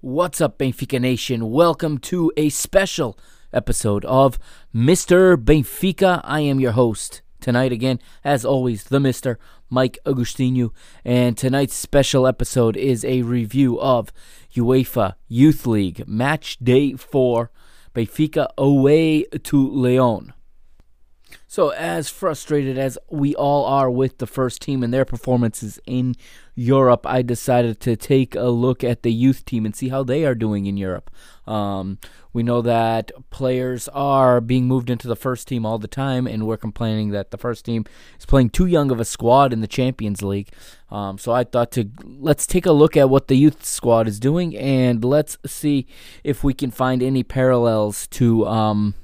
What's up, Benfica Nation? Welcome to a special episode of Mr. Benfica. I am your host tonight again, as always, the Mr. Mike Agustinu. And tonight's special episode is a review of UEFA Youth League Match Day 4, Benfica away to Leon. So, as frustrated as we all are with the first team and their performances in Europe, I decided to take a look at the youth team and see how they are doing in Europe. Um, we know that players are being moved into the first team all the time, and we're complaining that the first team is playing too young of a squad in the Champions League. Um, so I thought to let's take a look at what the youth squad is doing, and let's see if we can find any parallels to. Um,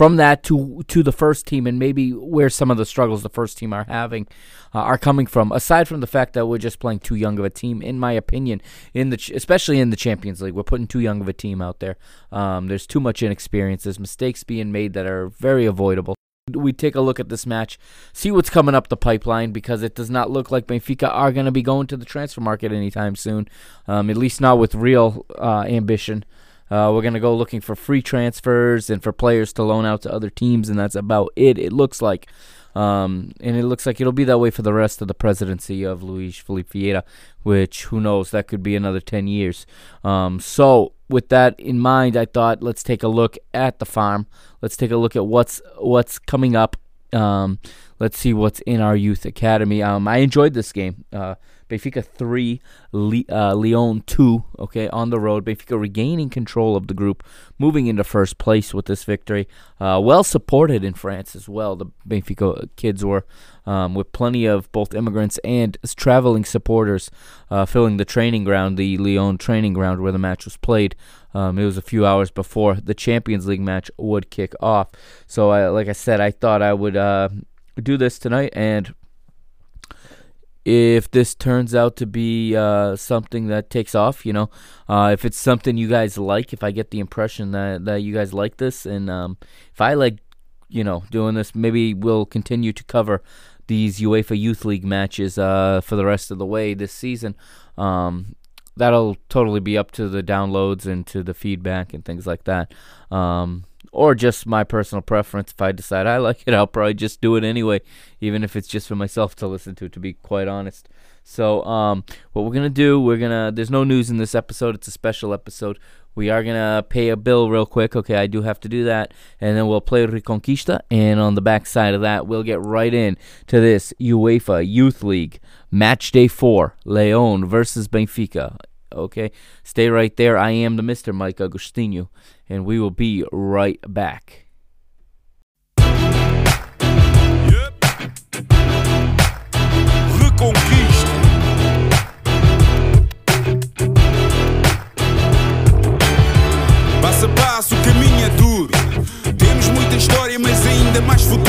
from that to to the first team and maybe where some of the struggles the first team are having uh, are coming from. Aside from the fact that we're just playing too young of a team in my opinion in the ch- especially in the Champions League we're putting too young of a team out there. Um, there's too much inexperience. There's mistakes being made that are very avoidable. We take a look at this match, see what's coming up the pipeline because it does not look like Benfica are going to be going to the transfer market anytime soon, um, at least not with real uh, ambition. Uh, we're going to go looking for free transfers and for players to loan out to other teams, and that's about it, it looks like. Um, and it looks like it'll be that way for the rest of the presidency of Luis Felipe Vieira, which, who knows, that could be another 10 years. Um, so, with that in mind, I thought let's take a look at the farm. Let's take a look at what's what's coming up. Um, let's see what's in our youth academy. Um, I enjoyed this game. Uh, Benfica 3, Le- uh, Lyon 2, okay, on the road. Benfica regaining control of the group, moving into first place with this victory. Uh, well supported in France as well. The Benfica kids were, um, with plenty of both immigrants and traveling supporters uh, filling the training ground, the Lyon training ground where the match was played. Um, it was a few hours before the Champions League match would kick off. So, I, like I said, I thought I would uh, do this tonight and if this turns out to be uh, something that takes off, you know, uh, if it's something you guys like, if I get the impression that, that you guys like this, and um, if I like, you know, doing this, maybe we'll continue to cover these UEFA Youth League matches uh, for the rest of the way this season. Um, that'll totally be up to the downloads and to the feedback and things like that. Um, or just my personal preference. If I decide I like it, I'll probably just do it anyway, even if it's just for myself to listen to. To be quite honest. So, um, what we're gonna do? We're gonna. There's no news in this episode. It's a special episode. We are gonna pay a bill real quick. Okay, I do have to do that, and then we'll play Reconquista. And on the back side of that, we'll get right in to this UEFA Youth League match day four: Leon versus Benfica. Okay, stay right there. I am the Mr. Mike Agustinu, and we will be right back. Yep. Reconquista. Passo a passo, o caminho é duro. Temos muita história, mas ainda mais futuro.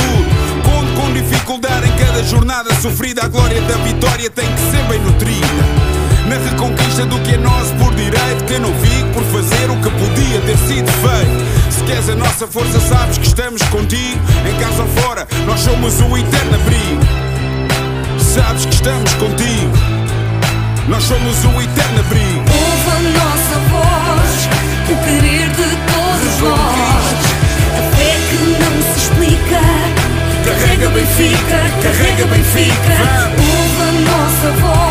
Conto com dificuldade em cada jornada sofrida. A glória da vitória tem que ser bem nutrida. Na reconquista do que é nosso por direito, que não fico por fazer o que podia ter sido feito. Se queres a nossa força, sabes que estamos contigo. Em casa ou fora, nós somos o eterno abrigo. Sabes que estamos contigo. Nós somos o eterno abrigo. Ouve a nossa voz, o querer de todos nós. A fé que não se explica. Carrega Benfica, carrega Benfica. Ouve a nossa voz,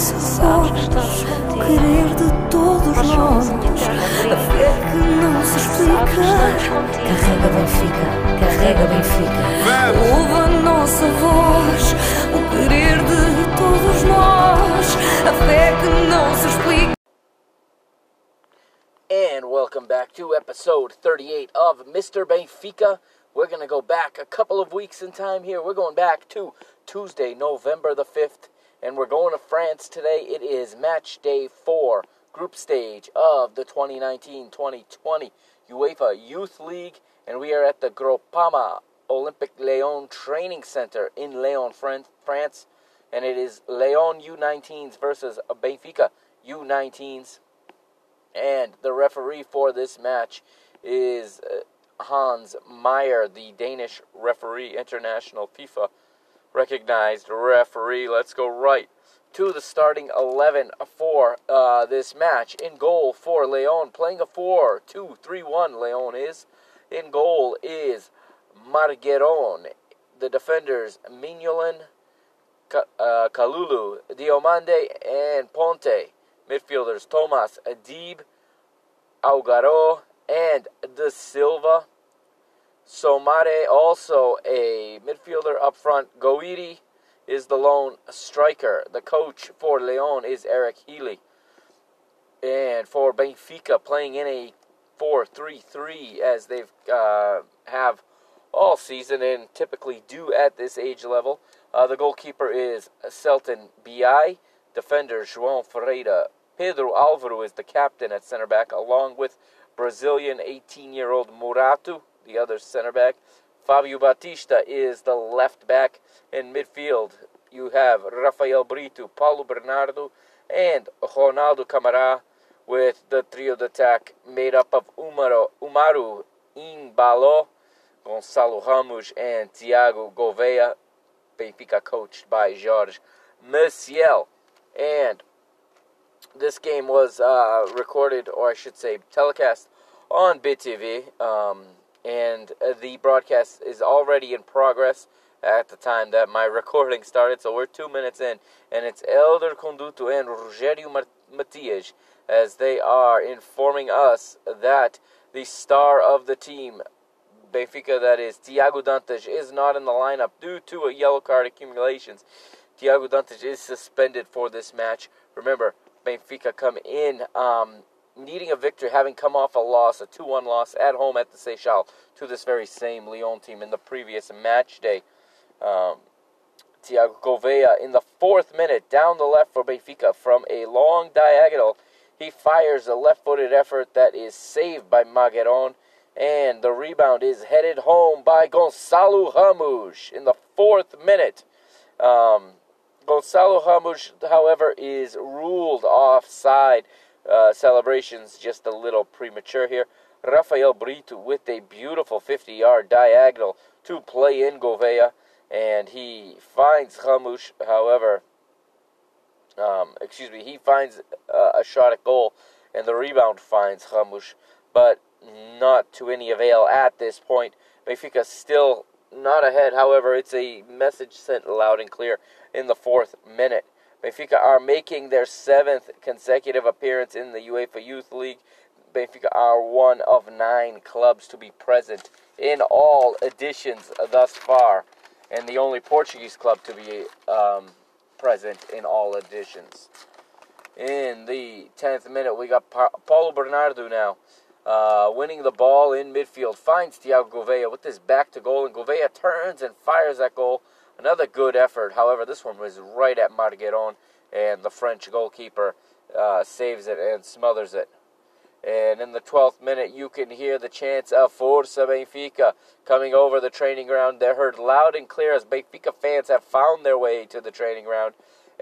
Querer de todos nós. A fé que não se explica. Carrega Benfica, carrega Benfica. Ouve a nossa voz, o querer de todos nós. A fé que não se explica. And welcome back to episode 38 of Mr. Benfica. We're going to go back a couple of weeks in time here. We're going back to Tuesday, November the 5th, and we're going to France today. It is match day 4, group stage of the 2019 2020 UEFA Youth League, and we are at the Groupama Olympic Lyon Training Center in Lyon, France, and it is Lyon U19s versus Benfica U19s. And the referee for this match is uh, Hans Meyer, the Danish referee, international FIFA recognized referee. Let's go right to the starting 11 for uh, this match. In goal for Leon, playing a 4 2 3 1, Leon is. In goal is Margueron. The defenders, Mignolan, uh, Kalulu, Diomande, and Ponte. Midfielders Thomas Adib, Augaro, and De Silva. Somare, also a midfielder up front. Gouiri is the lone striker. The coach for Leon is Eric Healy. And for Benfica, playing in a 4 3 3 as they've uh, have all season and typically do at this age level. Uh, the goalkeeper is Celton Biai. Defender João Ferreira. Pedro Alvaro is the captain at center back, along with Brazilian 18 year old Morato, the other center back. Fabio Batista is the left back. In midfield, you have Rafael Brito, Paulo Bernardo, and Ronaldo Camará, with the trio d'attack made up of Umaru, Umaru Imbalo, Gonçalo Ramos, and Thiago Gouveia. Benfica coached by Jorge Maciel. And this game was uh, recorded, or I should say, telecast on BTV, um, and uh, the broadcast is already in progress at the time that my recording started. So we're two minutes in, and it's Elder Conduto and Rogério Matias as they are informing us that the star of the team, Benfica, that is Tiago Dantas, is not in the lineup due to a yellow card accumulations. Tiago Dantas is suspended for this match. Remember, Benfica come in um, needing a victory, having come off a loss, a 2 1 loss at home at the Seixal to this very same Lyon team in the previous match day. Um, Thiago Gouveia in the fourth minute down the left for Benfica from a long diagonal. He fires a left footed effort that is saved by Margueron, and the rebound is headed home by Gonçalo Ramos in the fourth minute. Um, Gonçalo Ramos, however, is ruled offside. Uh, celebrations just a little premature here. Rafael Brito with a beautiful 50 yard diagonal to play in Gouveia, and he finds Ramos, however, um, excuse me, he finds uh, a shot at goal, and the rebound finds Ramos, but not to any avail at this point. Benfica still not ahead. However, it's a message sent loud and clear in the fourth minute. Benfica are making their seventh consecutive appearance in the UEFA Youth League. Benfica are one of nine clubs to be present in all editions thus far, and the only Portuguese club to be um, present in all editions. In the 10th minute, we got pa- Paulo Bernardo now. Uh, winning the ball in midfield, finds Thiago Gouveia with his back to goal, and Gouveia turns and fires that goal. Another good effort. However, this one was right at Margueron, and the French goalkeeper uh, saves it and smothers it. And in the 12th minute, you can hear the chants of Força Benfica coming over the training ground. They're heard loud and clear as Benfica fans have found their way to the training ground.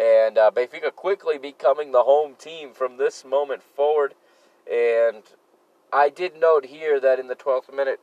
And uh, Benfica quickly becoming the home team from this moment forward. And I did note here that in the 12th minute,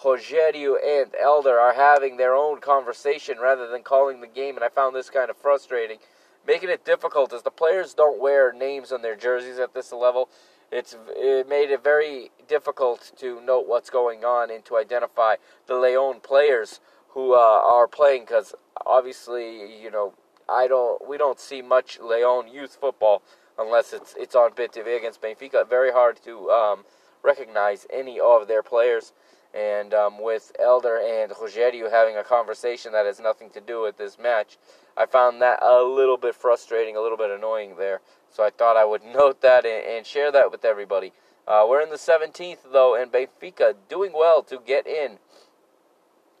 Rogerio and Elder are having their own conversation rather than calling the game, and I found this kind of frustrating, making it difficult as the players don't wear names on their jerseys at this level. It's it made it very difficult to note what's going on and to identify the Leon players who uh, are playing because obviously you know I don't we don't see much Leon youth football unless it's it's on BTV against Benfica. Very hard to um, recognize any of their players. And um, with Elder and Rogerio having a conversation that has nothing to do with this match, I found that a little bit frustrating, a little bit annoying there. So I thought I would note that and, and share that with everybody. Uh, we're in the 17th, though, and Benfica doing well to get in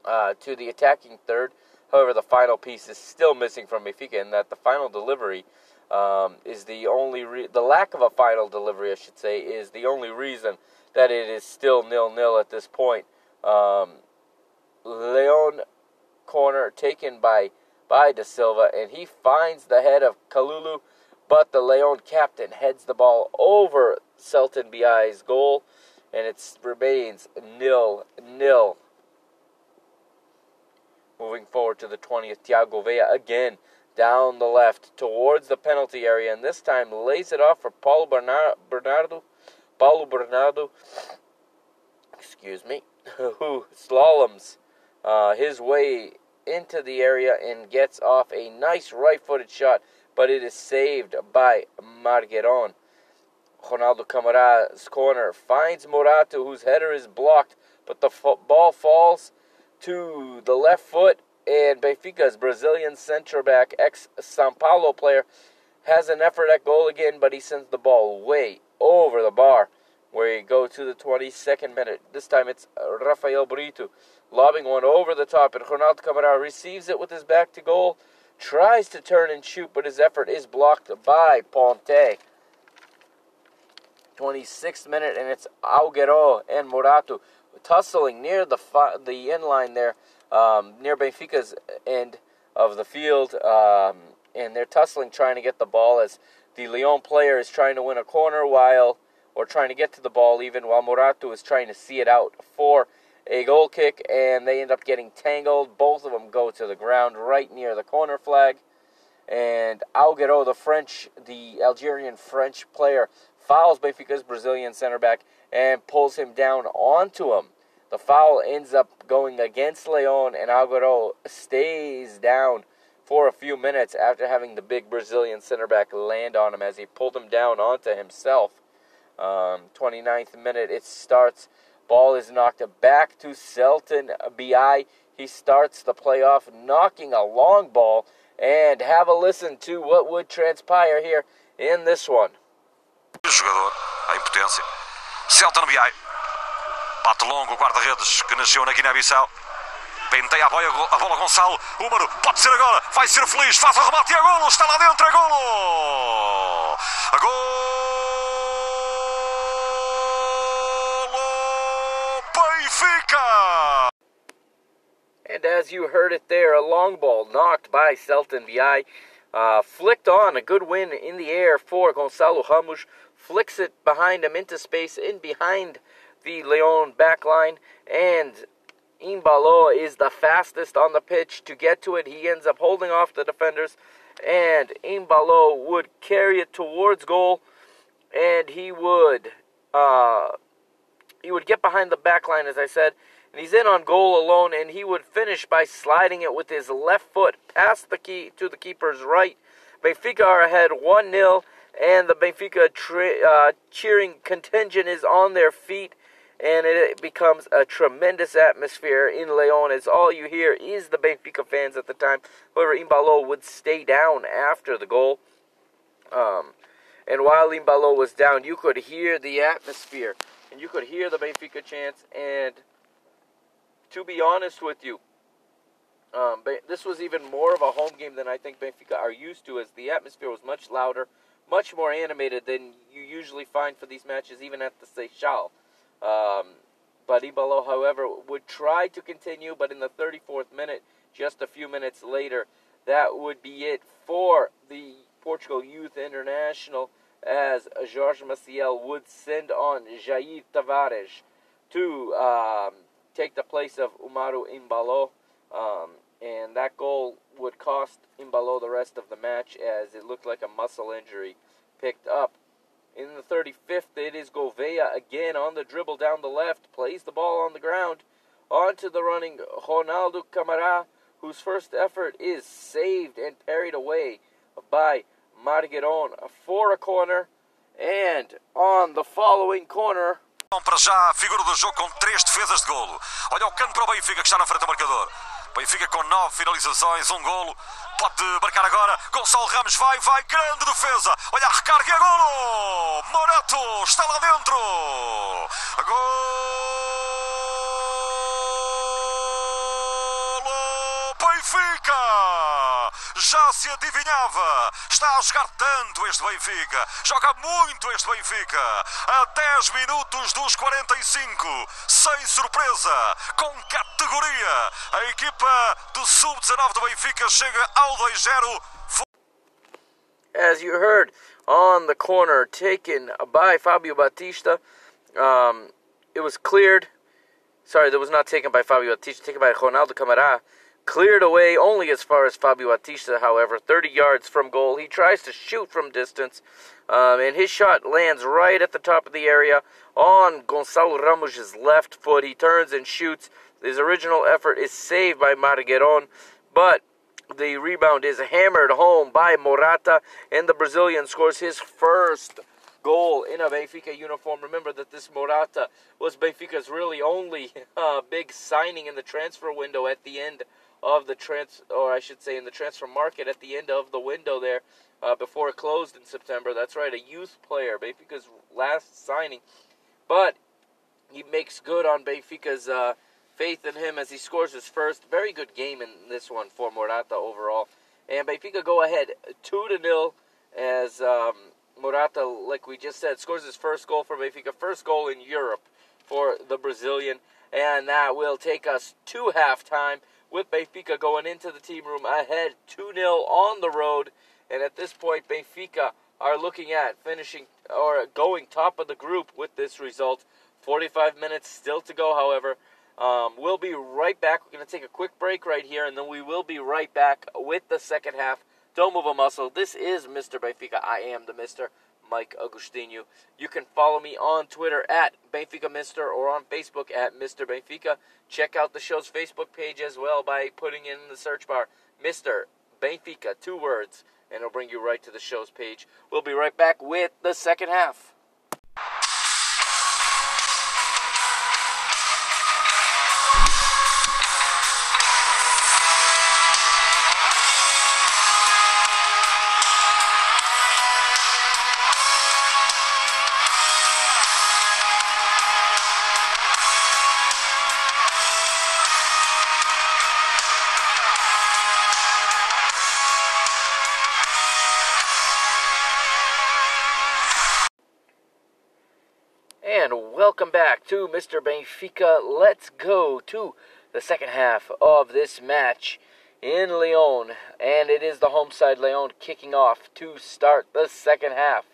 uh, to the attacking third. However, the final piece is still missing from Benfica, and that the final delivery um, is the only re- the lack of a final delivery, I should say, is the only reason that it is still nil nil at this point. Um, Leon corner taken by by Da Silva, and he finds the head of Kalulu, but the Leon captain heads the ball over Celton Biai's goal, and it remains nil nil. Moving forward to the 20th, Thiago Gouveia again down the left towards the penalty area, and this time lays it off for Paulo Bernardo. Paulo Bernardo, excuse me, who slaloms uh, his way into the area and gets off a nice right-footed shot, but it is saved by Margueron. Ronaldo Camara's corner finds Morato, whose header is blocked, but the ball falls to the left foot, and Benfica's Brazilian center back, ex Sao Paulo player, has an effort at goal again, but he sends the ball way over the bar. Where you go to the 22nd minute. This time it's Rafael Brito lobbing one over the top, and Ronaldo Camara receives it with his back to goal, tries to turn and shoot, but his effort is blocked by Ponte. 26th minute, and it's Auguero and Morato tussling near the fi- the end line there, um, near Benfica's end of the field, um, and they're tussling trying to get the ball as the Lyon player is trying to win a corner while or trying to get to the ball even while Morato is trying to see it out for a goal kick and they end up getting tangled. Both of them go to the ground right near the corner flag. And Auguero, the French, the Algerian French player, fouls Benfica's Brazilian center back and pulls him down onto him. The foul ends up going against Leon, and Auguero stays down for a few minutes after having the big Brazilian center back land on him as he pulled him down onto himself. Um, 29th minute, it starts. Ball is knocked back to Celton Biai. He starts the playoff, knocking a long ball. And have a listen to what would transpire here in this one. Jogador, a impotência. Celton Biai. Bate longo guarda-redes que nasceu na Guiné-Bissau. Penteia a a bola Gonçalo. Pode ser agora. Vai ser feliz. Faz o remate e golo. Está lá dentro. Golo. A golo. Benfica. And as you heard it there, a long ball knocked by Celton Biai. Uh, flicked on, a good win in the air for Gonçalo Ramos. Flicks it behind him into space, in behind the Leon backline. And Imbalo is the fastest on the pitch to get to it. He ends up holding off the defenders. And Imbalo would carry it towards goal. And he would uh, he would get behind the backline, as I said, and he's in on goal alone, and he would finish by sliding it with his left foot past the key to the keeper's right. Benfica are ahead 1 0, and the Benfica tra- uh, cheering contingent is on their feet, and it becomes a tremendous atmosphere in Leon as all you hear is the Benfica fans at the time. However, Imbalo would stay down after the goal. Um, and while Imbalo was down, you could hear the atmosphere, and you could hear the Benfica chants, and to be honest with you, um, this was even more of a home game than I think Benfica are used to, as the atmosphere was much louder, much more animated than you usually find for these matches, even at the Seixal. Um, but Imbalo, however, would try to continue, but in the 34th minute, just a few minutes later, that would be it for the Portugal Youth International. as Jorge Maciel would send on Jair Tavares to um, take the place of Umaru Imbalo. Um, and that goal would cost Imbalo the rest of the match as it looked like a muscle injury picked up. In the 35th, it is Gouveia again on the dribble down the left, plays the ball on the ground, onto the running Ronaldo Camara, whose first effort is saved and parried away by Margueron for a corner. And on the following corner, Para já, figura do jogo com três defesas de golo. Olha o canto para o Benfica que está na frente do marcador. Benfica com nove finalizações, um golo. Pode marcar agora. Gonçalo Ramos vai, vai. Grande defesa. Olha a recarga e é golo. Morato está lá dentro. Golo Benfica. Já se adivinhava. Está a jogar tanto este Benfica. Joga muito este Benfica. A 10 minutos dos 45. Sem surpresa. Com categoria. A equipa do Sub-19 do Benfica chega ao 2-0. as you heard on the corner taken by Fabio Batista. Um, it was cleared. Sorry, that was not taken by Fabio Batista, taken by Ronaldo Camara. Cleared away only as far as Fabio Batista, however, 30 yards from goal. He tries to shoot from distance, um, and his shot lands right at the top of the area on Gonçalo Ramos' left foot. He turns and shoots. His original effort is saved by Margueron, but the rebound is hammered home by Morato, and the Brazilian scores his first goal in a Benfica uniform. Remember that this Morato was Benfica's really only uh, big signing in the transfer window at the end of the trans, or I should say, in the transfer market at the end of the window there, uh, before it closed in September. That's right, a youth player, Benfica's last signing, but he makes good on Benfica's uh, faith in him as he scores his first. Very good game in this one for Morato overall. And Benfica go ahead 2 to 0 as um, Morato, like we just said, scores his first goal for Benfica, first goal in Europe for the Brazilian. And that will take us to halftime with Benfica going into the team room ahead 2 0 on the road. And at this point, Benfica are looking at finishing or going top of the group with this result. 45 minutes still to go, however. Um, we'll be right back. We're going to take a quick break right here, and then we will be right back with the second half. Don't move a muscle. This is Mr. Benfica. I am the Mr. Mike Agustinu. You can follow me on Twitter at Benfica Mister or on Facebook at Mr. Benfica. Check out the show's Facebook page as well by putting in the search bar Mr. Benfica, two words, and it'll bring you right to the show's page. We'll be right back with the second half. Welcome back to Mr. Benfica. Let's go to the second half of this match in Lyon. And it is the home side Lyon kicking off to start the second half.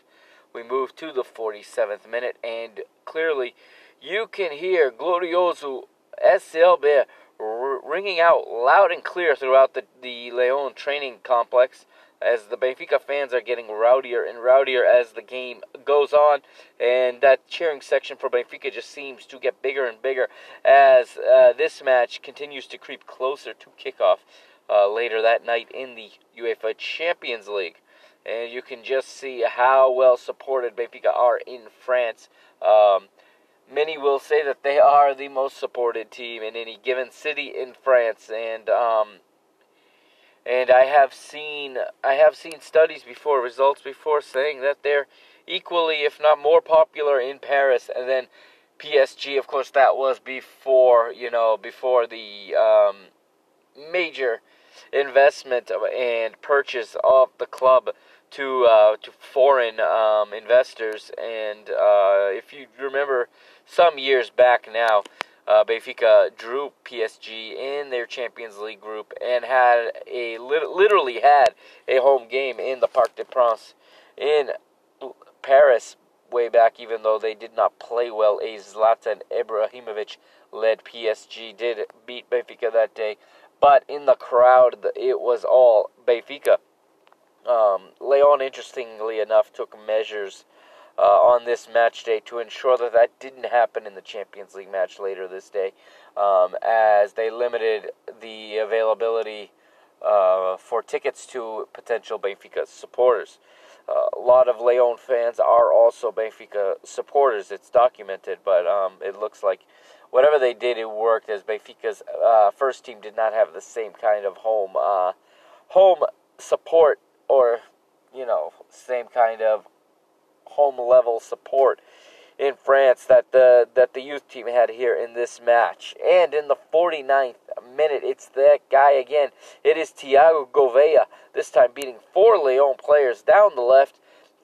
We move to the 47th minute, and clearly you can hear Glorioso SLB ringing out loud and clear throughout the, the Leon training complex as the Benfica fans are getting rowdier and rowdier as the game goes on, and that cheering section for Benfica just seems to get bigger and bigger as uh, this match continues to creep closer to kickoff uh, later that night in the UEFA Champions League. And you can just see how well supported Benfica are in France. Um, many will say that they are the most supported team in any given city in France, and um, and I have seen I have seen studies before, results before saying that they're equally, if not more popular in Paris. And then PSG, of course, that was before you know before the um, major investment and purchase of the club to uh, to foreign um, investors. And uh, if you remember, some years back now. Uh, Benfica drew PSG in their Champions League group and had a literally had a home game in the Parc des Princes in Paris way back, even though they did not play well. A Zlatan Ibrahimovic led PSG did beat Benfica that day, but in the crowd, it was all Benfica. Um, Leon, interestingly enough, took measures uh, on this match day to ensure that that didn't happen in the Champions League match later this day, um, as they limited the availability uh, for tickets to potential Benfica supporters. Uh, a lot of Leon fans are also Benfica supporters. It's documented, but um, it looks like whatever they did, it worked. As Benfica's uh, first team did not have the same kind of home uh, home support, or you know, same kind of home level support in France that the that the youth team had here in this match. And in the 49th minute, it's that guy again. It is Thiago Gouveia, this time beating four Leon players down the left,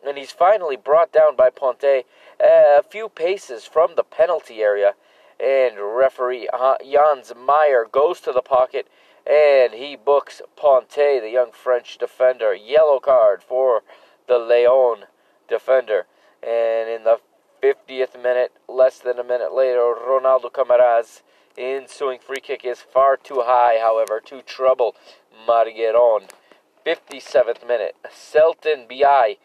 and he's finally brought down by Ponte uh, a few paces from the penalty area. And referee uh, Jans Meyer goes to the pocket and he books Ponte, the young French defender, yellow card for the Leon defender. And in the 50th minute, less than a minute later, Ronaldo Camara's ensuing free kick is far too high, however, to trouble Margueron. 57th minute, Celton Biai.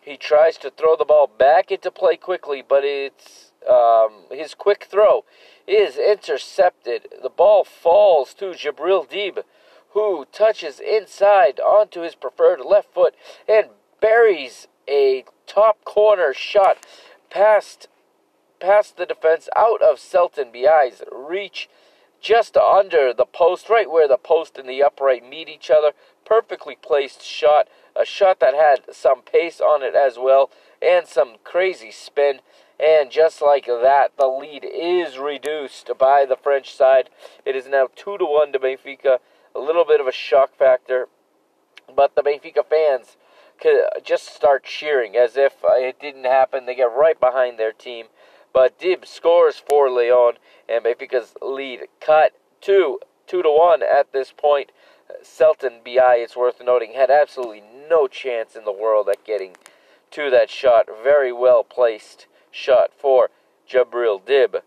He tries to throw the ball back into play quickly, but it's um, his quick throw is intercepted. The ball falls to Jabril Deeb, who touches inside onto his preferred left foot and buries a top corner shot past past the defense out of Celton Biai's reach just under the post, right where the post and the upright meet each other. Perfectly placed shot, a shot that had some pace on it as well, and some crazy spin. And just like that, the lead is reduced by the French side. It is now 2 to 1 to Benfica. A little bit of a shock factor. But the Benfica fans could just start cheering as if it didn't happen. They get right behind their team. But Dib scores for Leon, and Benfica's lead cut to 2 to 1 at this point. Celton Biai, it's worth noting, had absolutely no chance in the world at getting to that shot. Very well placed shot for Jabril Dib.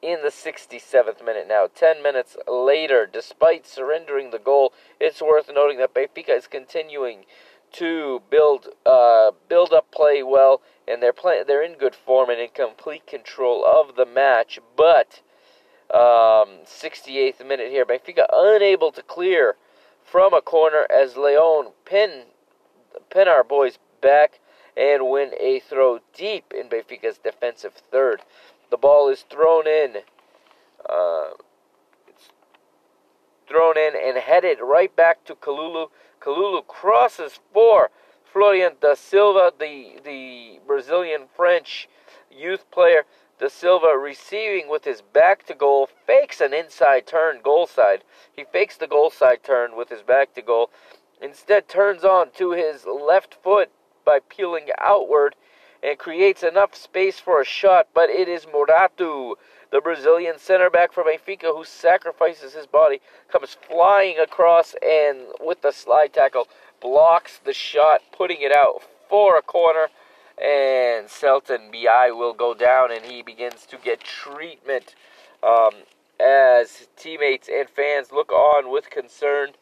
In the 67th minute now, 10 minutes later, despite surrendering the goal, it's worth noting that Benfica is continuing to build uh, build up play well, and they're play, they're in good form and in complete control of the match. But um, 68th minute here, Benfica unable to clear from a corner as Leon pin pin our boys back and win a throw deep in Benfica's defensive third. The ball is thrown in. Uh, thrown in and headed right back to Kalulu. Kalulu crosses for Florian da Silva, the, the Brazilian French youth player. Da Silva receiving with his back to goal, fakes an inside turn goal side. He fakes the goal side turn with his back to goal. Instead, turns on to his left foot by peeling outward and creates enough space for a shot, but it is Morato, the Brazilian center back from Benfica, who sacrifices his body, comes flying across, and with the slide tackle, blocks the shot, putting it out for a corner. And Celton Biai will go down, and he begins to get treatment um, as teammates and fans look on with concern.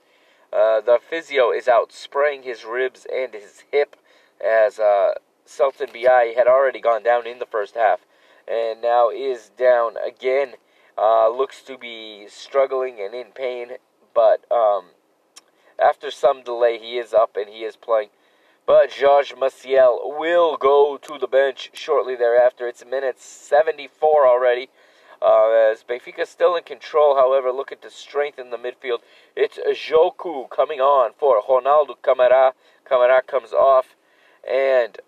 Uh, the physio is out spraying his ribs and his hip as uh, Celton Biai had already gone down in the first half and now is down again. Uh, looks to be struggling and in pain, but um, after some delay, he is up and he is playing. But Jorge Maciel will go to the bench shortly thereafter. It's minutes 74 already. Uh, as Benfica still in control, however, looking to strengthen the midfield. It's Joku coming on for Ronaldo Camara. Camara comes off, and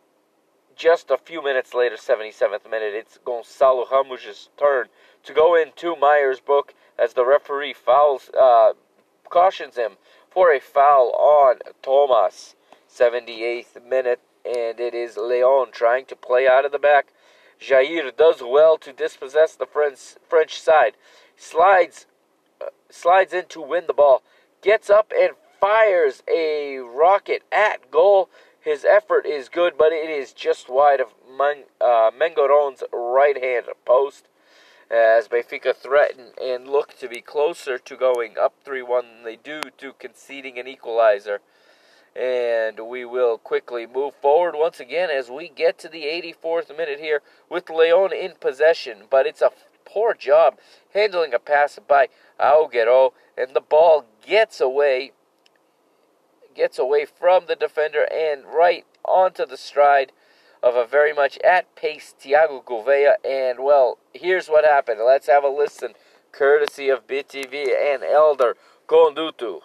just a few minutes later, 77th minute, it's Gonçalo Ramos' turn to go into Meyer's book as the referee fouls, uh, cautions him for a foul on Thomas. 78th minute, and it is Leon trying to play out of the back. Jair does well to dispossess the French, French side. Slides, uh, slides in to win the ball. Gets up and fires a rocket at goal his effort is good, but it is just wide of Man, uh, Mengoron's right hand post as Benfica threaten and look to be closer to going up 3 1 than they do to conceding an equalizer. And we will quickly move forward once again as we get to the 84th minute here with Leon in possession. But it's a poor job handling a pass by Aguero, and the ball gets away gets away from the defender and right onto the stride of a very much at pace Thiago Gouveia. And well, here's what happened. Let's have a listen, courtesy of BTV and Elder Conduto.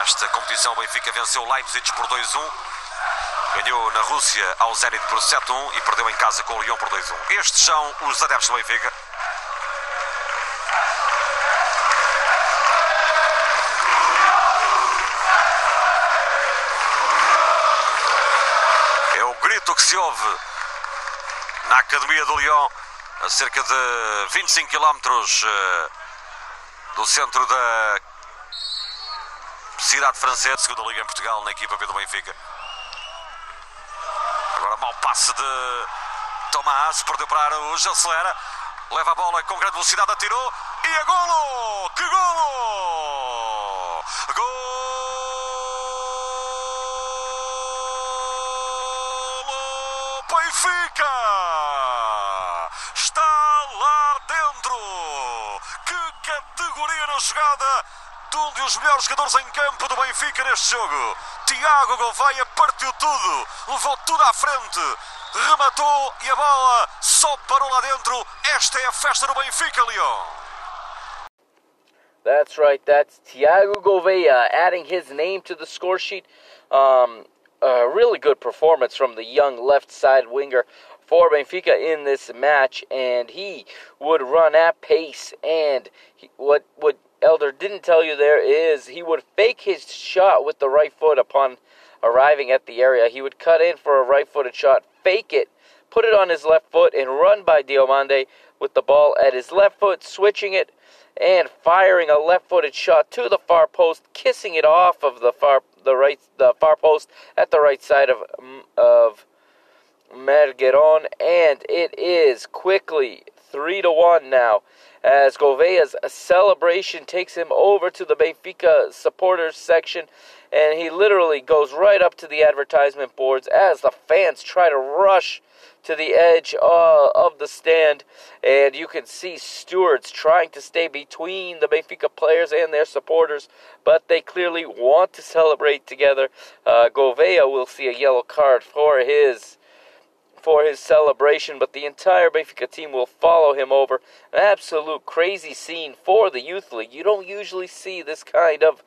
Esta competição, Benfica venceu Leipzig por 2-1. Um. Ganhou na Rússia ao Zenit por 7-1 um e perdeu em casa com o Lyon por 2-1. Um. Estes são os adeptos do Benfica. Que se ouve na Academia do Lyon, a cerca de 25 km do centro da cidade francesa, segunda liga em Portugal, na equipa do Benfica. Agora mau passe de Tomás, perdeu para Araújo, acelera, leva a bola com grande velocidade, atirou e a golo! Que golo! Golo! Benfica! Está lá dentro! Que categoria na jogada! de um dos melhores jogadores em campo do Benfica neste jogo. Tiago Gouveia partiu tudo, levou tudo à frente, rematou e a bola só parou lá dentro. Esta é a festa do Benfica, Leon. That's right. That's Thiago Gouveia adding his name to the score sheet. Um, a really good performance from the young left side winger for Benfica in this match, and he would run at pace. And he, what what Elder didn't tell you there is he would fake his shot with the right foot upon arriving at the area. He would cut in for a right-footed shot, fake it, put it on his left foot, and run by Diomande with the ball at his left foot, switching it and firing a left-footed shot to the far post, kissing it off of the far the right the far post at the right side of mm, of Margueron, and it is quickly three to one now as Gouveia's celebration takes him over to the Benfica supporters section, and he literally goes right up to the advertisement boards as the fans try to rush to the edge uh, of the stand, and you can see stewards trying to stay between the Benfica players and their supporters, but they clearly want to celebrate together. Uh, Gouveia will see a yellow card for his for his celebration, but the entire Benfica team will follow him over. An absolute crazy scene for the Youth League. You don't usually see this kind of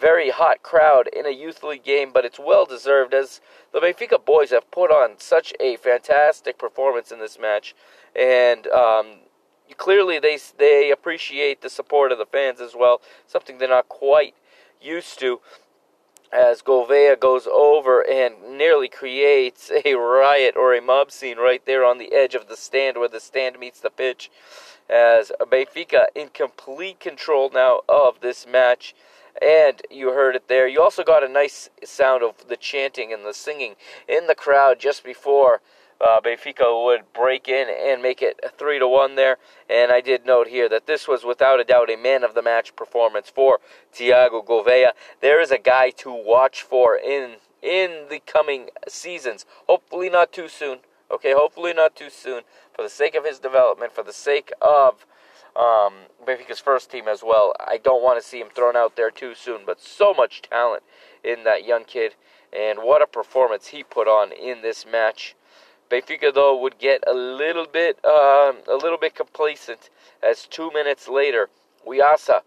very hot crowd in a Youth League game, but it's well deserved as the Benfica boys have put on such a fantastic performance in this match, and um, clearly they they appreciate the support of the fans as well. Something they're not quite used to as Gouveia goes over and nearly creates a riot or a mob scene right there on the edge of the stand where the stand meets the pitch. As Benfica in complete control now of this match. And you heard it there. You also got a nice sound of the chanting and the singing in the crowd just before uh, Benfica would break in and make it three to one there. And I did note here that this was without a doubt a man of the match performance for Thiago Gouveia. There is a guy to watch for in in the coming seasons. Hopefully not too soon. Okay, hopefully not too soon. For the sake of his development, for the sake of um, first team as well. I don't want to see him thrown out there too soon, but so much talent in that young kid, and what a performance he put on in this match. Benfica though would get a little bit um, a little bit complacent as two minutes later Uyasa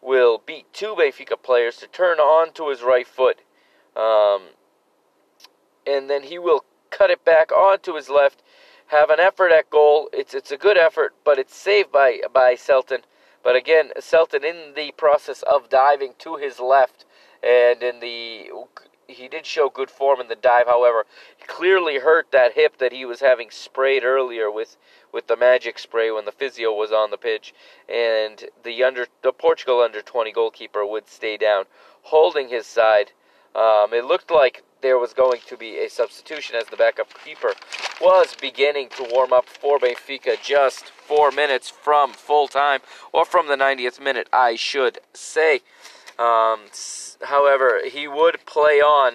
will beat two Benfica players to turn on to his right foot, um, and then he will cut it back onto his left. Have an effort at goal. It's it's a good effort, but it's saved by by Celton. But again, Celton in the process of diving to his left, and in the he did show good form in the dive. However, clearly hurt that hip that he was having sprayed earlier with with the magic spray when the physio was on the pitch, and the under the Portugal under 20 goalkeeper would stay down, holding his side. Um, it looked like there was going to be a substitution as the backup keeper was beginning to warm up for Benfica just four minutes from full time, or from the 90th minute, I should say. Um, however, he would play on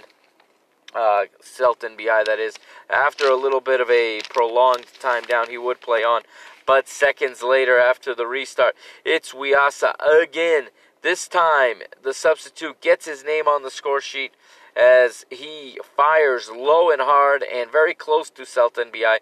uh, Celton Biai, that is. After a little bit of a prolonged time down, he would play on. But seconds later, after the restart, it's Wiasa again. This time, the substitute gets his name on the score sheet as he fires low and hard and very close to Celton Biai.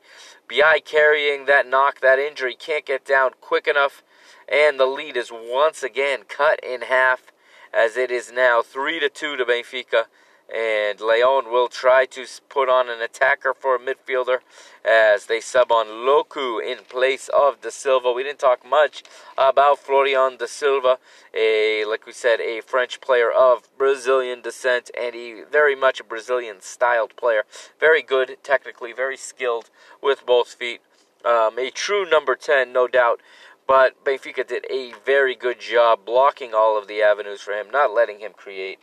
Biai carrying that knock, that injury, can't get down quick enough, and the lead is once again cut in half as it is now 3 to 2 to Benfica and Lyon will try to put on an attacker for a midfielder as they sub on Loku in place of Da Silva. We didn't talk much about Florian Da Silva, a like we said, a French player of Brazilian descent and a very much a Brazilian styled player. Very good technically, very skilled with both feet. Um, a true number 10, no doubt. But Benfica did a very good job blocking all of the avenues for him, not letting him create.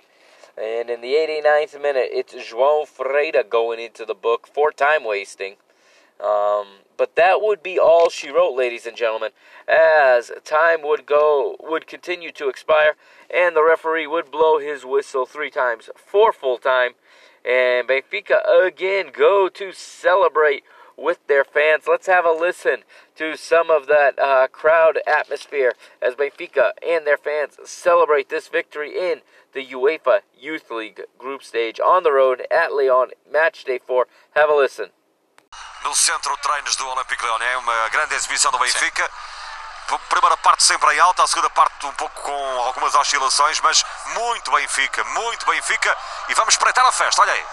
And in the 89th minute, it's João Ferreira going into the book for time wasting. Um, but that would be all she wrote, ladies and gentlemen, as time would go would continue to expire, and the referee would blow his whistle three times for full time, and Benfica again go to celebrate with their fans. Let's have a listen to some of that uh, crowd atmosphere as Benfica and their fans celebrate this victory in the UEFA Youth League group stage on the road at Lyon, match day 4. Have a listen. No centro de treinos do Olympique Lyonnais, uma grande exibição do Benfica. Primeira parte sempre em alta, a segunda parte um pouco com algumas oscilações, mas muito Benfica, muito Benfica. E vamos espreitar a festa, olha aí.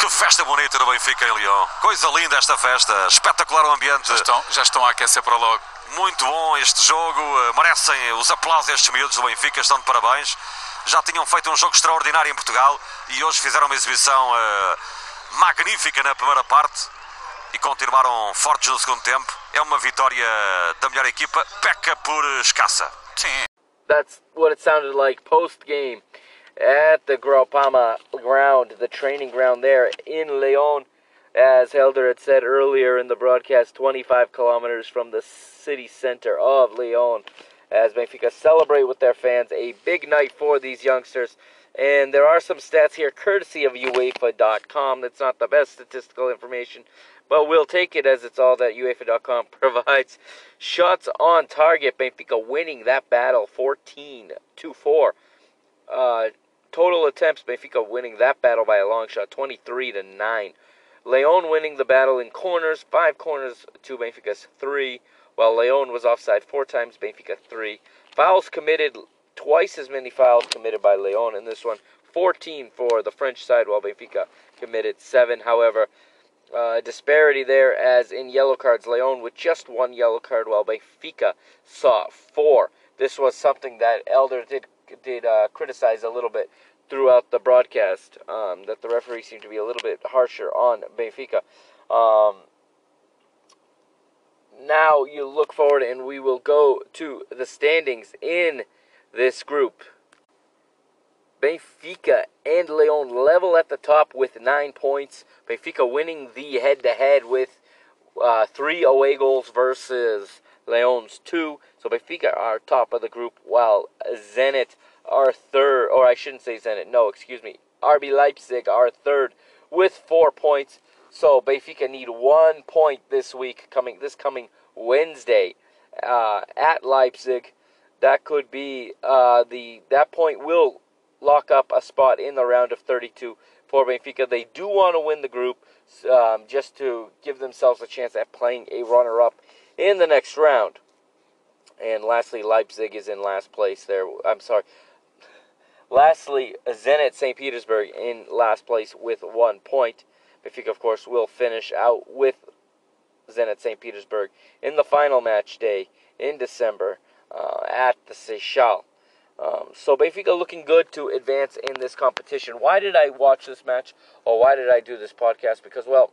Que festa bonita do Benfica em Lyon. Coisa linda esta festa. Espetacular o ambiente. Já estão, já estão a aquecer para logo. Muito bom este jogo. Eh, merecem os aplausos destes miúdos do Benfica. Estão de parabéns. Já tinham feito um jogo extraordinário em Portugal e hoje fizeram uma exibição uh, magnífica na primeira parte e continuaram fortes no segundo tempo. É uma vitória da melhor equipa, peca por escassa. Sim. That's what it sounded like post game at the Groupama ground, the training ground there in Lyon. As Helder had said earlier in the broadcast, 25 kilometers from the city center of Lyon, As Benfica celebrate with their fans, a big night for these youngsters. And there are some stats here, courtesy of UEFA.com. That's not the best statistical information, but we'll take it as it's all that UEFA.com provides. Shots on target, Benfica winning that battle 14 to 4. Uh, total attempts, Benfica winning that battle by a long shot 23 to 9. Lyon winning the battle in corners, 5 corners to Benfica's 3, while Lyon was offside 4 times, Benfica 3. Fouls committed, twice as many fouls committed by Lyon in this one. 14 for the French side, while Benfica committed 7. However, uh, disparity there, as in yellow cards, Lyon with just one yellow card, while Benfica saw four. This was something that Helder did did uh, criticize a little bit throughout the broadcast. Um, that the referee seemed to be a little bit harsher on Benfica. Um, now you look forward, and we will go to the standings in this group. Benfica and Lyon level at the top with nine points. Benfica winning the head to head with uh, three away goals versus Lyon's two. So Benfica are top of the group while Zenit are third, or I shouldn't say Zenit, no, excuse me. RB Leipzig are third with four points. So Benfica need one point this week, coming this coming Wednesday uh, at Leipzig. That could be uh, the that point will lock up a spot in the round of 32 for Benfica. They do want to win the group um, just to give themselves a chance at playing a runner up in the next round. And lastly, Leipzig is in last place there. I'm sorry. Lastly, Zenit St. Petersburg in last place with one point. Benfica, of course, will finish out with Zenit St. Petersburg in the final match day in December uh, at the Seixal. Um, so Benfica looking good to advance in this competition. Why did I watch this match, or why did I do this podcast? Because well,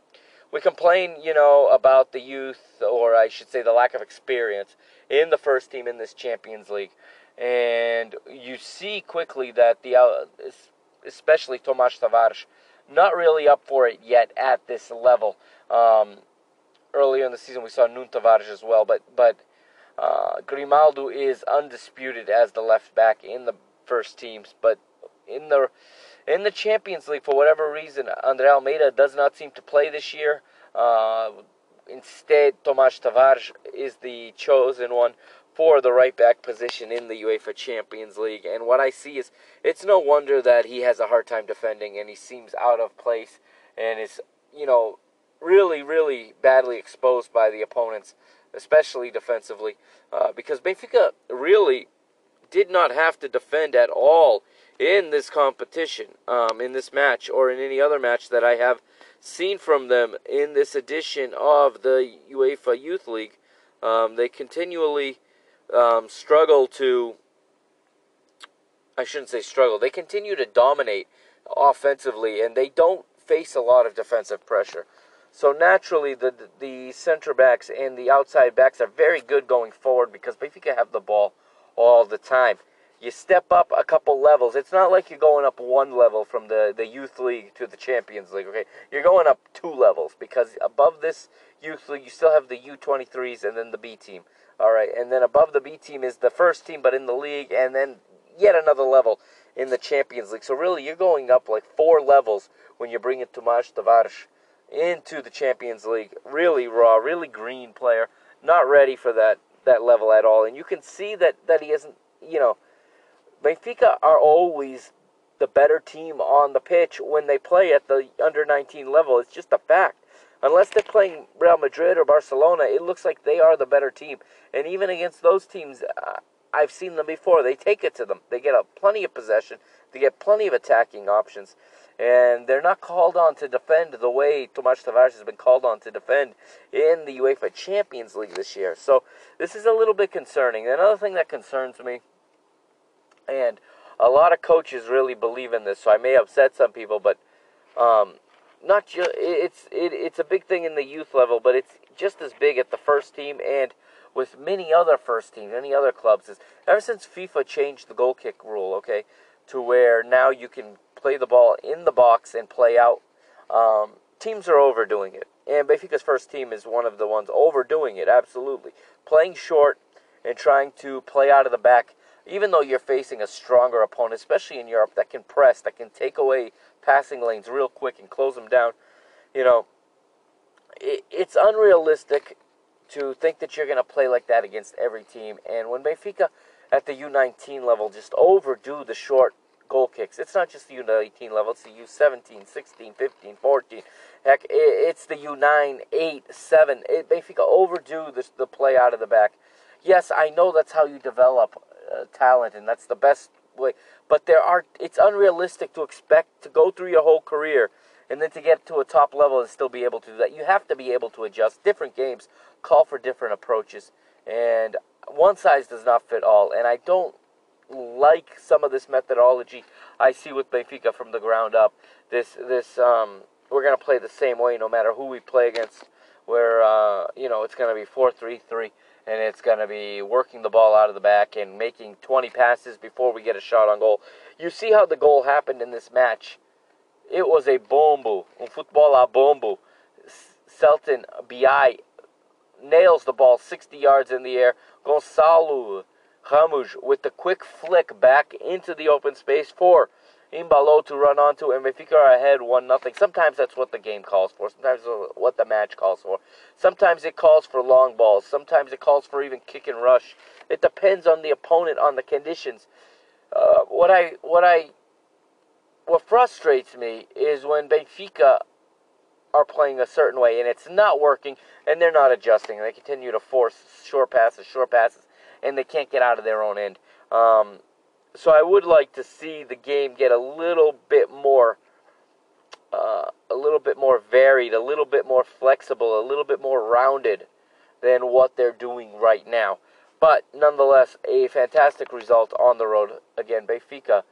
we complain, you know, about the youth, or I should say, the lack of experience in the first team in this Champions League, and you see quickly that the, uh, especially Tomas Tavares, not really up for it yet at this level. Um, earlier in the season, we saw Nuno Tavares as well, but but uh, Grimaldo is undisputed as the left back in the first teams, but in the in the Champions League, for whatever reason, Andre Almeida does not seem to play this year. Uh, instead, Tomas Tavares is the chosen one for the right back position in the UEFA Champions League. And what I see is it's no wonder that he has a hard time defending and he seems out of place and is, you know, really, really badly exposed by the opponents, especially defensively, uh, because Benfica really did not have to defend at all in this competition, um, in this match, or in any other match that I have seen from them in this edition of the UEFA Youth League. Um, they continually um, struggle to. I shouldn't say struggle. They continue to dominate offensively, and they don't face a lot of defensive pressure. So naturally, the the center backs and the outside backs are very good going forward because Benfica have the ball all the time. You step up a couple levels. It's not like you're going up one level from the, the youth league to the Champions League. Okay, you're going up two levels because above this youth league, you still have the U23s and then the B team. All right, and then above the B team is the first team, but in the league, and then yet another level in the Champions League. So really, you're going up like four levels when you bring in Tomas Tavares into the Champions League. Really raw, really green player, not ready for that that level at all. And you can see that that he isn't. You know, Benfica are always the better team on the pitch when they play at the under 19 level. It's just a fact. Unless they're playing Real Madrid or Barcelona, it looks like they are the better team. And even against those teams, uh, I've seen them before. They take it to them. They get a plenty of possession. They get plenty of attacking options and they're not called on to defend the way Tomas Tavares has been called on to defend in the UEFA Champions League this year. So this is a little bit concerning. Another thing that concerns me, and a lot of coaches really believe in this, so I may upset some people, but um, not just it's it, it's a big thing in the youth level, but it's just as big at the first team and with many other first teams, any other clubs. Is ever since FIFA changed the goal kick rule, okay, to where now you can play the ball in the box and play out. Um, teams are overdoing it. And Benfica's first team is one of the ones overdoing it, absolutely. Playing short and trying to play out of the back, even though you're facing a stronger opponent, especially in Europe, that can press, that can take away passing lanes real quick and close them down. You know, it, it's unrealistic to think that you're going to play like that against every team. And when Benfica at the U19 level just overdo the short goal kicks. It's not just the U19 level, it's the U17, 16, 15, 14. Heck, it's the U9, 8, 7. It basically overdo the play out of the back. Yes, I know that's how you develop uh, talent, and that's the best way. But there are, it's unrealistic to expect to go through your whole career and then to get to a top level and still be able to do that. You have to be able to adjust. Different games call for different approaches, and one size does not fit all. And I don't like some of this methodology I see with Benfica from the ground up. This this um, we're gonna play the same way no matter who we play against. Where uh, you know it's gonna be four three three, and it's gonna be working the ball out of the back and making 20 passes before we get a shot on goal. You see how the goal happened in this match. It was a bombo, un football a bombo. Celton Biai nails the ball 60 yards in the air. Gonçalo Ramos with the quick flick back into the open space for Imbalo to run onto, and Benfica are ahead one nothing. Sometimes that's what the game calls for. Sometimes what the match calls for. Sometimes it calls for long balls. Sometimes it calls for even kick and rush. It depends on the opponent, on the conditions. Uh, what I what I what frustrates me is when Benfica are playing a certain way and it's not working and they're not adjusting. They continue to force short passes, short passes and they can't get out of their own end. Um, so I would like to see the game get a little bit more, uh, a little bit more varied, a little bit more flexible, a little bit more rounded than what they're doing right now. But nonetheless, a fantastic result on the road. Again, Benfica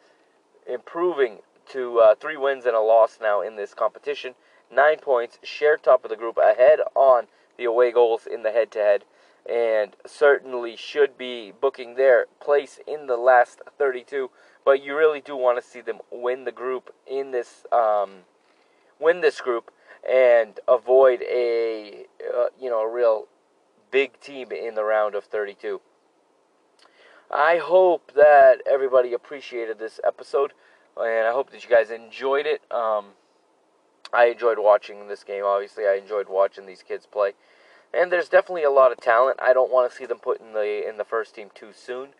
improving to uh, three wins and a loss now in this competition. Nine points, shared top of the group, ahead on the away goals in the head to head, and certainly should be booking their place in the last 32. But you really do want to see them win the group in this, um, win this group, and avoid a, uh, you know, a real big team in the round of 32. I hope that everybody appreciated this episode, and I hope that you guys enjoyed it. Um, I enjoyed watching this game. Obviously, I enjoyed watching these kids play, and there's definitely a lot of talent. I don't want to see them put in the in the first team too soon.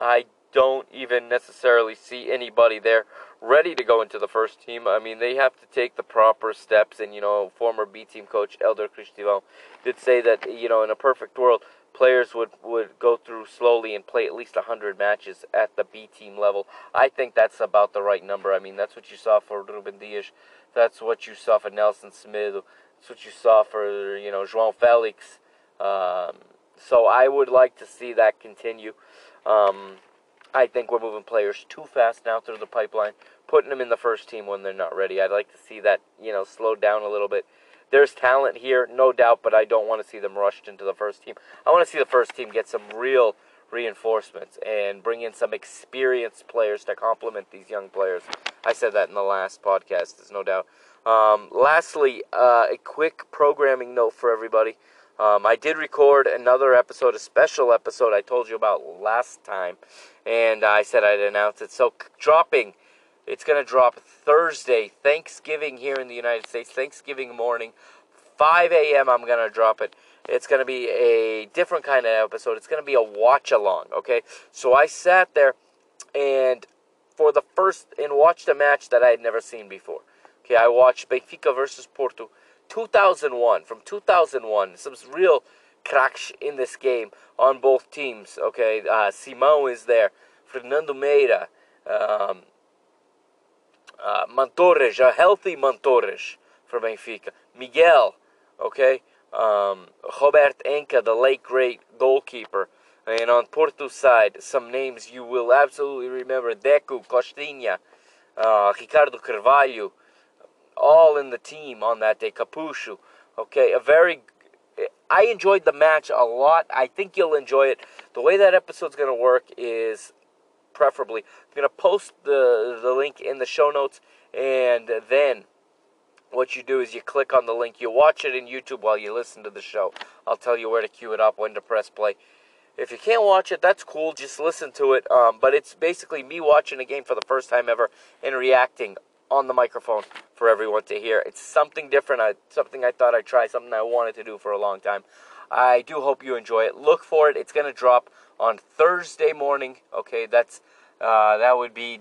I don't even necessarily see anybody there ready to go into the first team. I mean, they have to take the proper steps, and you know, former B team coach Helder Cristóvão did say that you know, in a perfect world, players would would go through slowly and play at least hundred matches at the B team level. I think that's about the right number. I mean, that's what you saw for Ruben Dias. That's what you saw for Nelson Semedo. That's what you saw for you know João Felix. Um, so I would like to see that continue. Um, I think we're moving players too fast now through the pipeline, putting them in the first team when they're not ready. I'd like to see that, you know, slow down a little bit. There's talent here, no doubt, but I don't want to see them rushed into the first team. I want to see the first team get some real reinforcements and bring in some experienced players to complement these young players. I said that in the last podcast, there's no doubt. Um, lastly, uh, a quick programming note for everybody. Um, I did record another episode, a special episode I told you about last time, and I said I'd announce it. So, dropping, it's going to drop Thursday, Thanksgiving here in the United States, Thanksgiving morning, 5 a.m. I'm going to drop it. It's going to be a different kind of episode. It's going to be a watch along, okay? So, I sat there and for the first and watched a match that I had never seen before. Okay, I watched Benfica versus Porto 2001. From 2001, some real cracks in this game on both teams. Okay, uh, Simão is there, Fernando Meira, um, uh, Mantorras, a healthy Mantorras for Benfica, Miguel, okay, um, Robert Enke, the late great goalkeeper. And on Porto's side, some names you will absolutely remember: Deco, Costinha, uh, Ricardo Carvalho, all in the team on that day. Capucho, okay, a very. I enjoyed the match a lot. I think you'll enjoy it. The way that episode's gonna work is preferably I'm gonna post the the link in the show notes, and then what you do is you click on the link. You watch it in YouTube while you listen to the show. I'll tell you where to cue it up, when to press play. If you can't watch it, that's cool. Just listen to it. Um, but it's basically me watching a game for the first time ever and reacting on the microphone for everyone to hear. It's something different. I, something I thought I'd try. Something I wanted to do for a long time. I do hope you enjoy it. Look for it. It's going to drop on Thursday morning. Okay, that's uh, that would be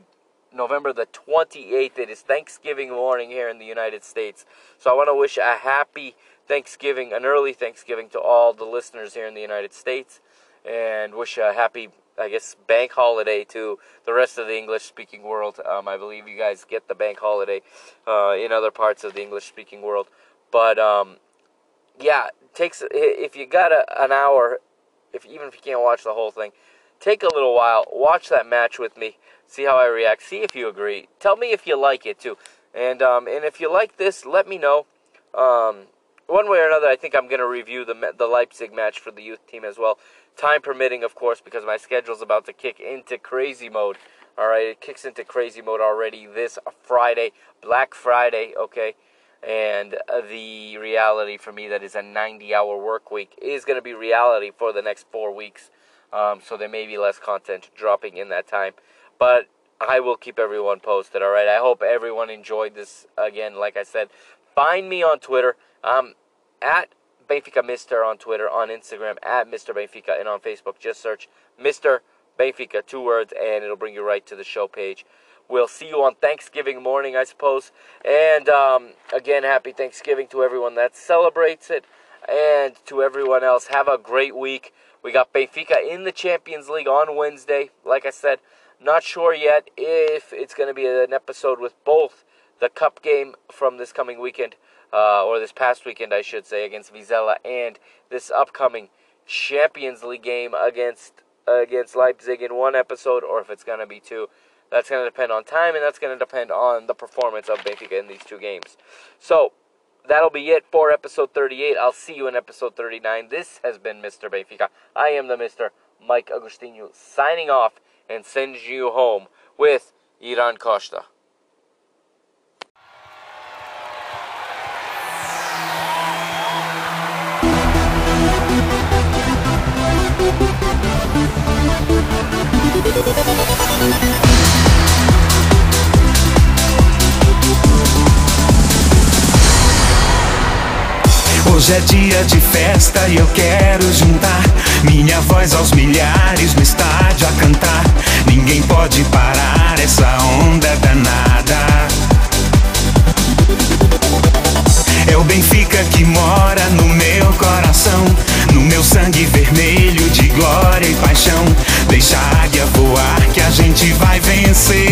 November the 28th. It is Thanksgiving morning here in the United States. So I want to wish a happy Thanksgiving, an early Thanksgiving to all the listeners here in the United States, and wish a happy I guess bank holiday to the rest of the English speaking world. Um, I believe you guys get the bank holiday uh, in other parts of the English speaking world. But um, yeah, takes if you got a, an hour, if even if you can't watch the whole thing, take a little while, watch that match with me, see how I react, see if you agree. Tell me if you like it too, and um, and if you like this, let me know. Um, one way or another, I think I'm going to review the the Leipzig match for the youth team as well. Time permitting, of course, because my schedule's about to kick into crazy mode. All right, it kicks into crazy mode already this Friday, Black Friday. Okay, and the reality for me that is a 90-hour work week is going to be reality for the next four weeks. Um, so there may be less content dropping in that time, but I will keep everyone posted. All right. I hope everyone enjoyed this. Again, like I said, find me on Twitter. Um, at Benfica Mister on Twitter, on Instagram at Mr. Benfica, and on Facebook. Just search Mr. Benfica, two words, and it'll bring you right to the show page. We'll see you on Thanksgiving morning, I suppose. And um, again, happy Thanksgiving to everyone that celebrates it, and to everyone else. Have a great week. We got Benfica in the Champions League on Wednesday. Like I said, not sure yet if it's going to be an episode with both the Cup game from this coming weekend uh, or this past weekend, I should say, against Vizela, and this upcoming Champions League game against against Leipzig in one episode, or if it's going to be two. That's going to depend on time, and that's going to depend on the performance of Benfica in these two games. So that'll be it for episode 38. I'll see you in episode 39. This has been Mr. Benfica. I am the Mr. Mike Agostinho signing off and sending you home with Iran Costa. Hoje é dia de festa e eu quero juntar minha voz aos milhares no estádio a cantar. Ninguém pode parar essa onda danada. É o Benfica que mora no meu coração, no meu sangue vermelho de glória e paixão. Deixa a águia voar que a gente vai vencer.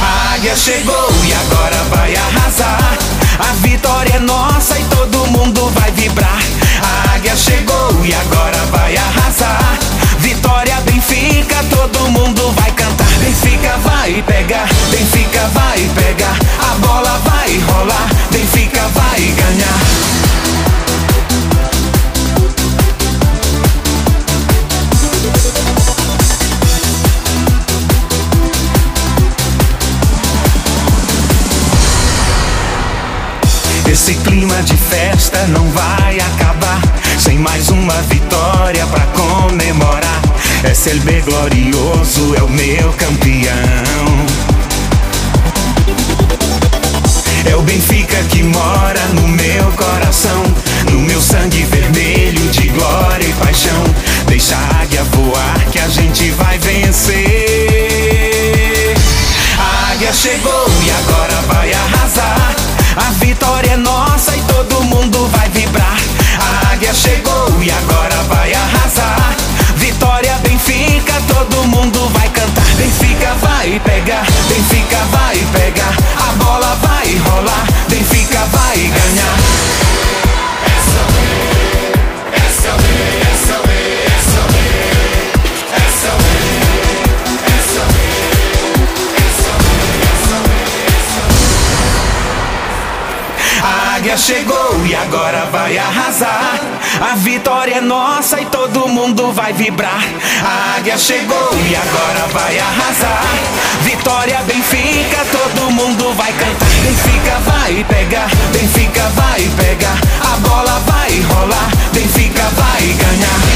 A águia chegou e agora vai arrasar. A vitória é nossa e todo mundo vai vibrar. A águia chegou e agora vai arrasar. Vitória Benfica, todo mundo vai cantar. Benfica vai pegar, Benfica vai pegar. A bola vai rolar, Benfica vai ganhar. Esse clima de festa não vai acabar sem mais uma vitória pra comemorar. SLB glorioso é o meu campeão. É o Benfica que mora no meu coração, no meu sangue vermelho de glória e paixão. Deixa a águia voar que a gente vai vencer. A águia chegou vitória é nossa e todo mundo vai vibrar. A águia chegou e agora vai arrasar. Vitória Benfica, todo mundo vai cantar. Benfica vai pegar, chegou e agora vai arrasar. A vitória é nossa e todo mundo vai vibrar. A águia chegou e agora vai arrasar. Vitória Benfica, todo mundo vai cantar. Benfica vai pegar, Benfica vai pegar. A bola vai rolar, Benfica vai ganhar.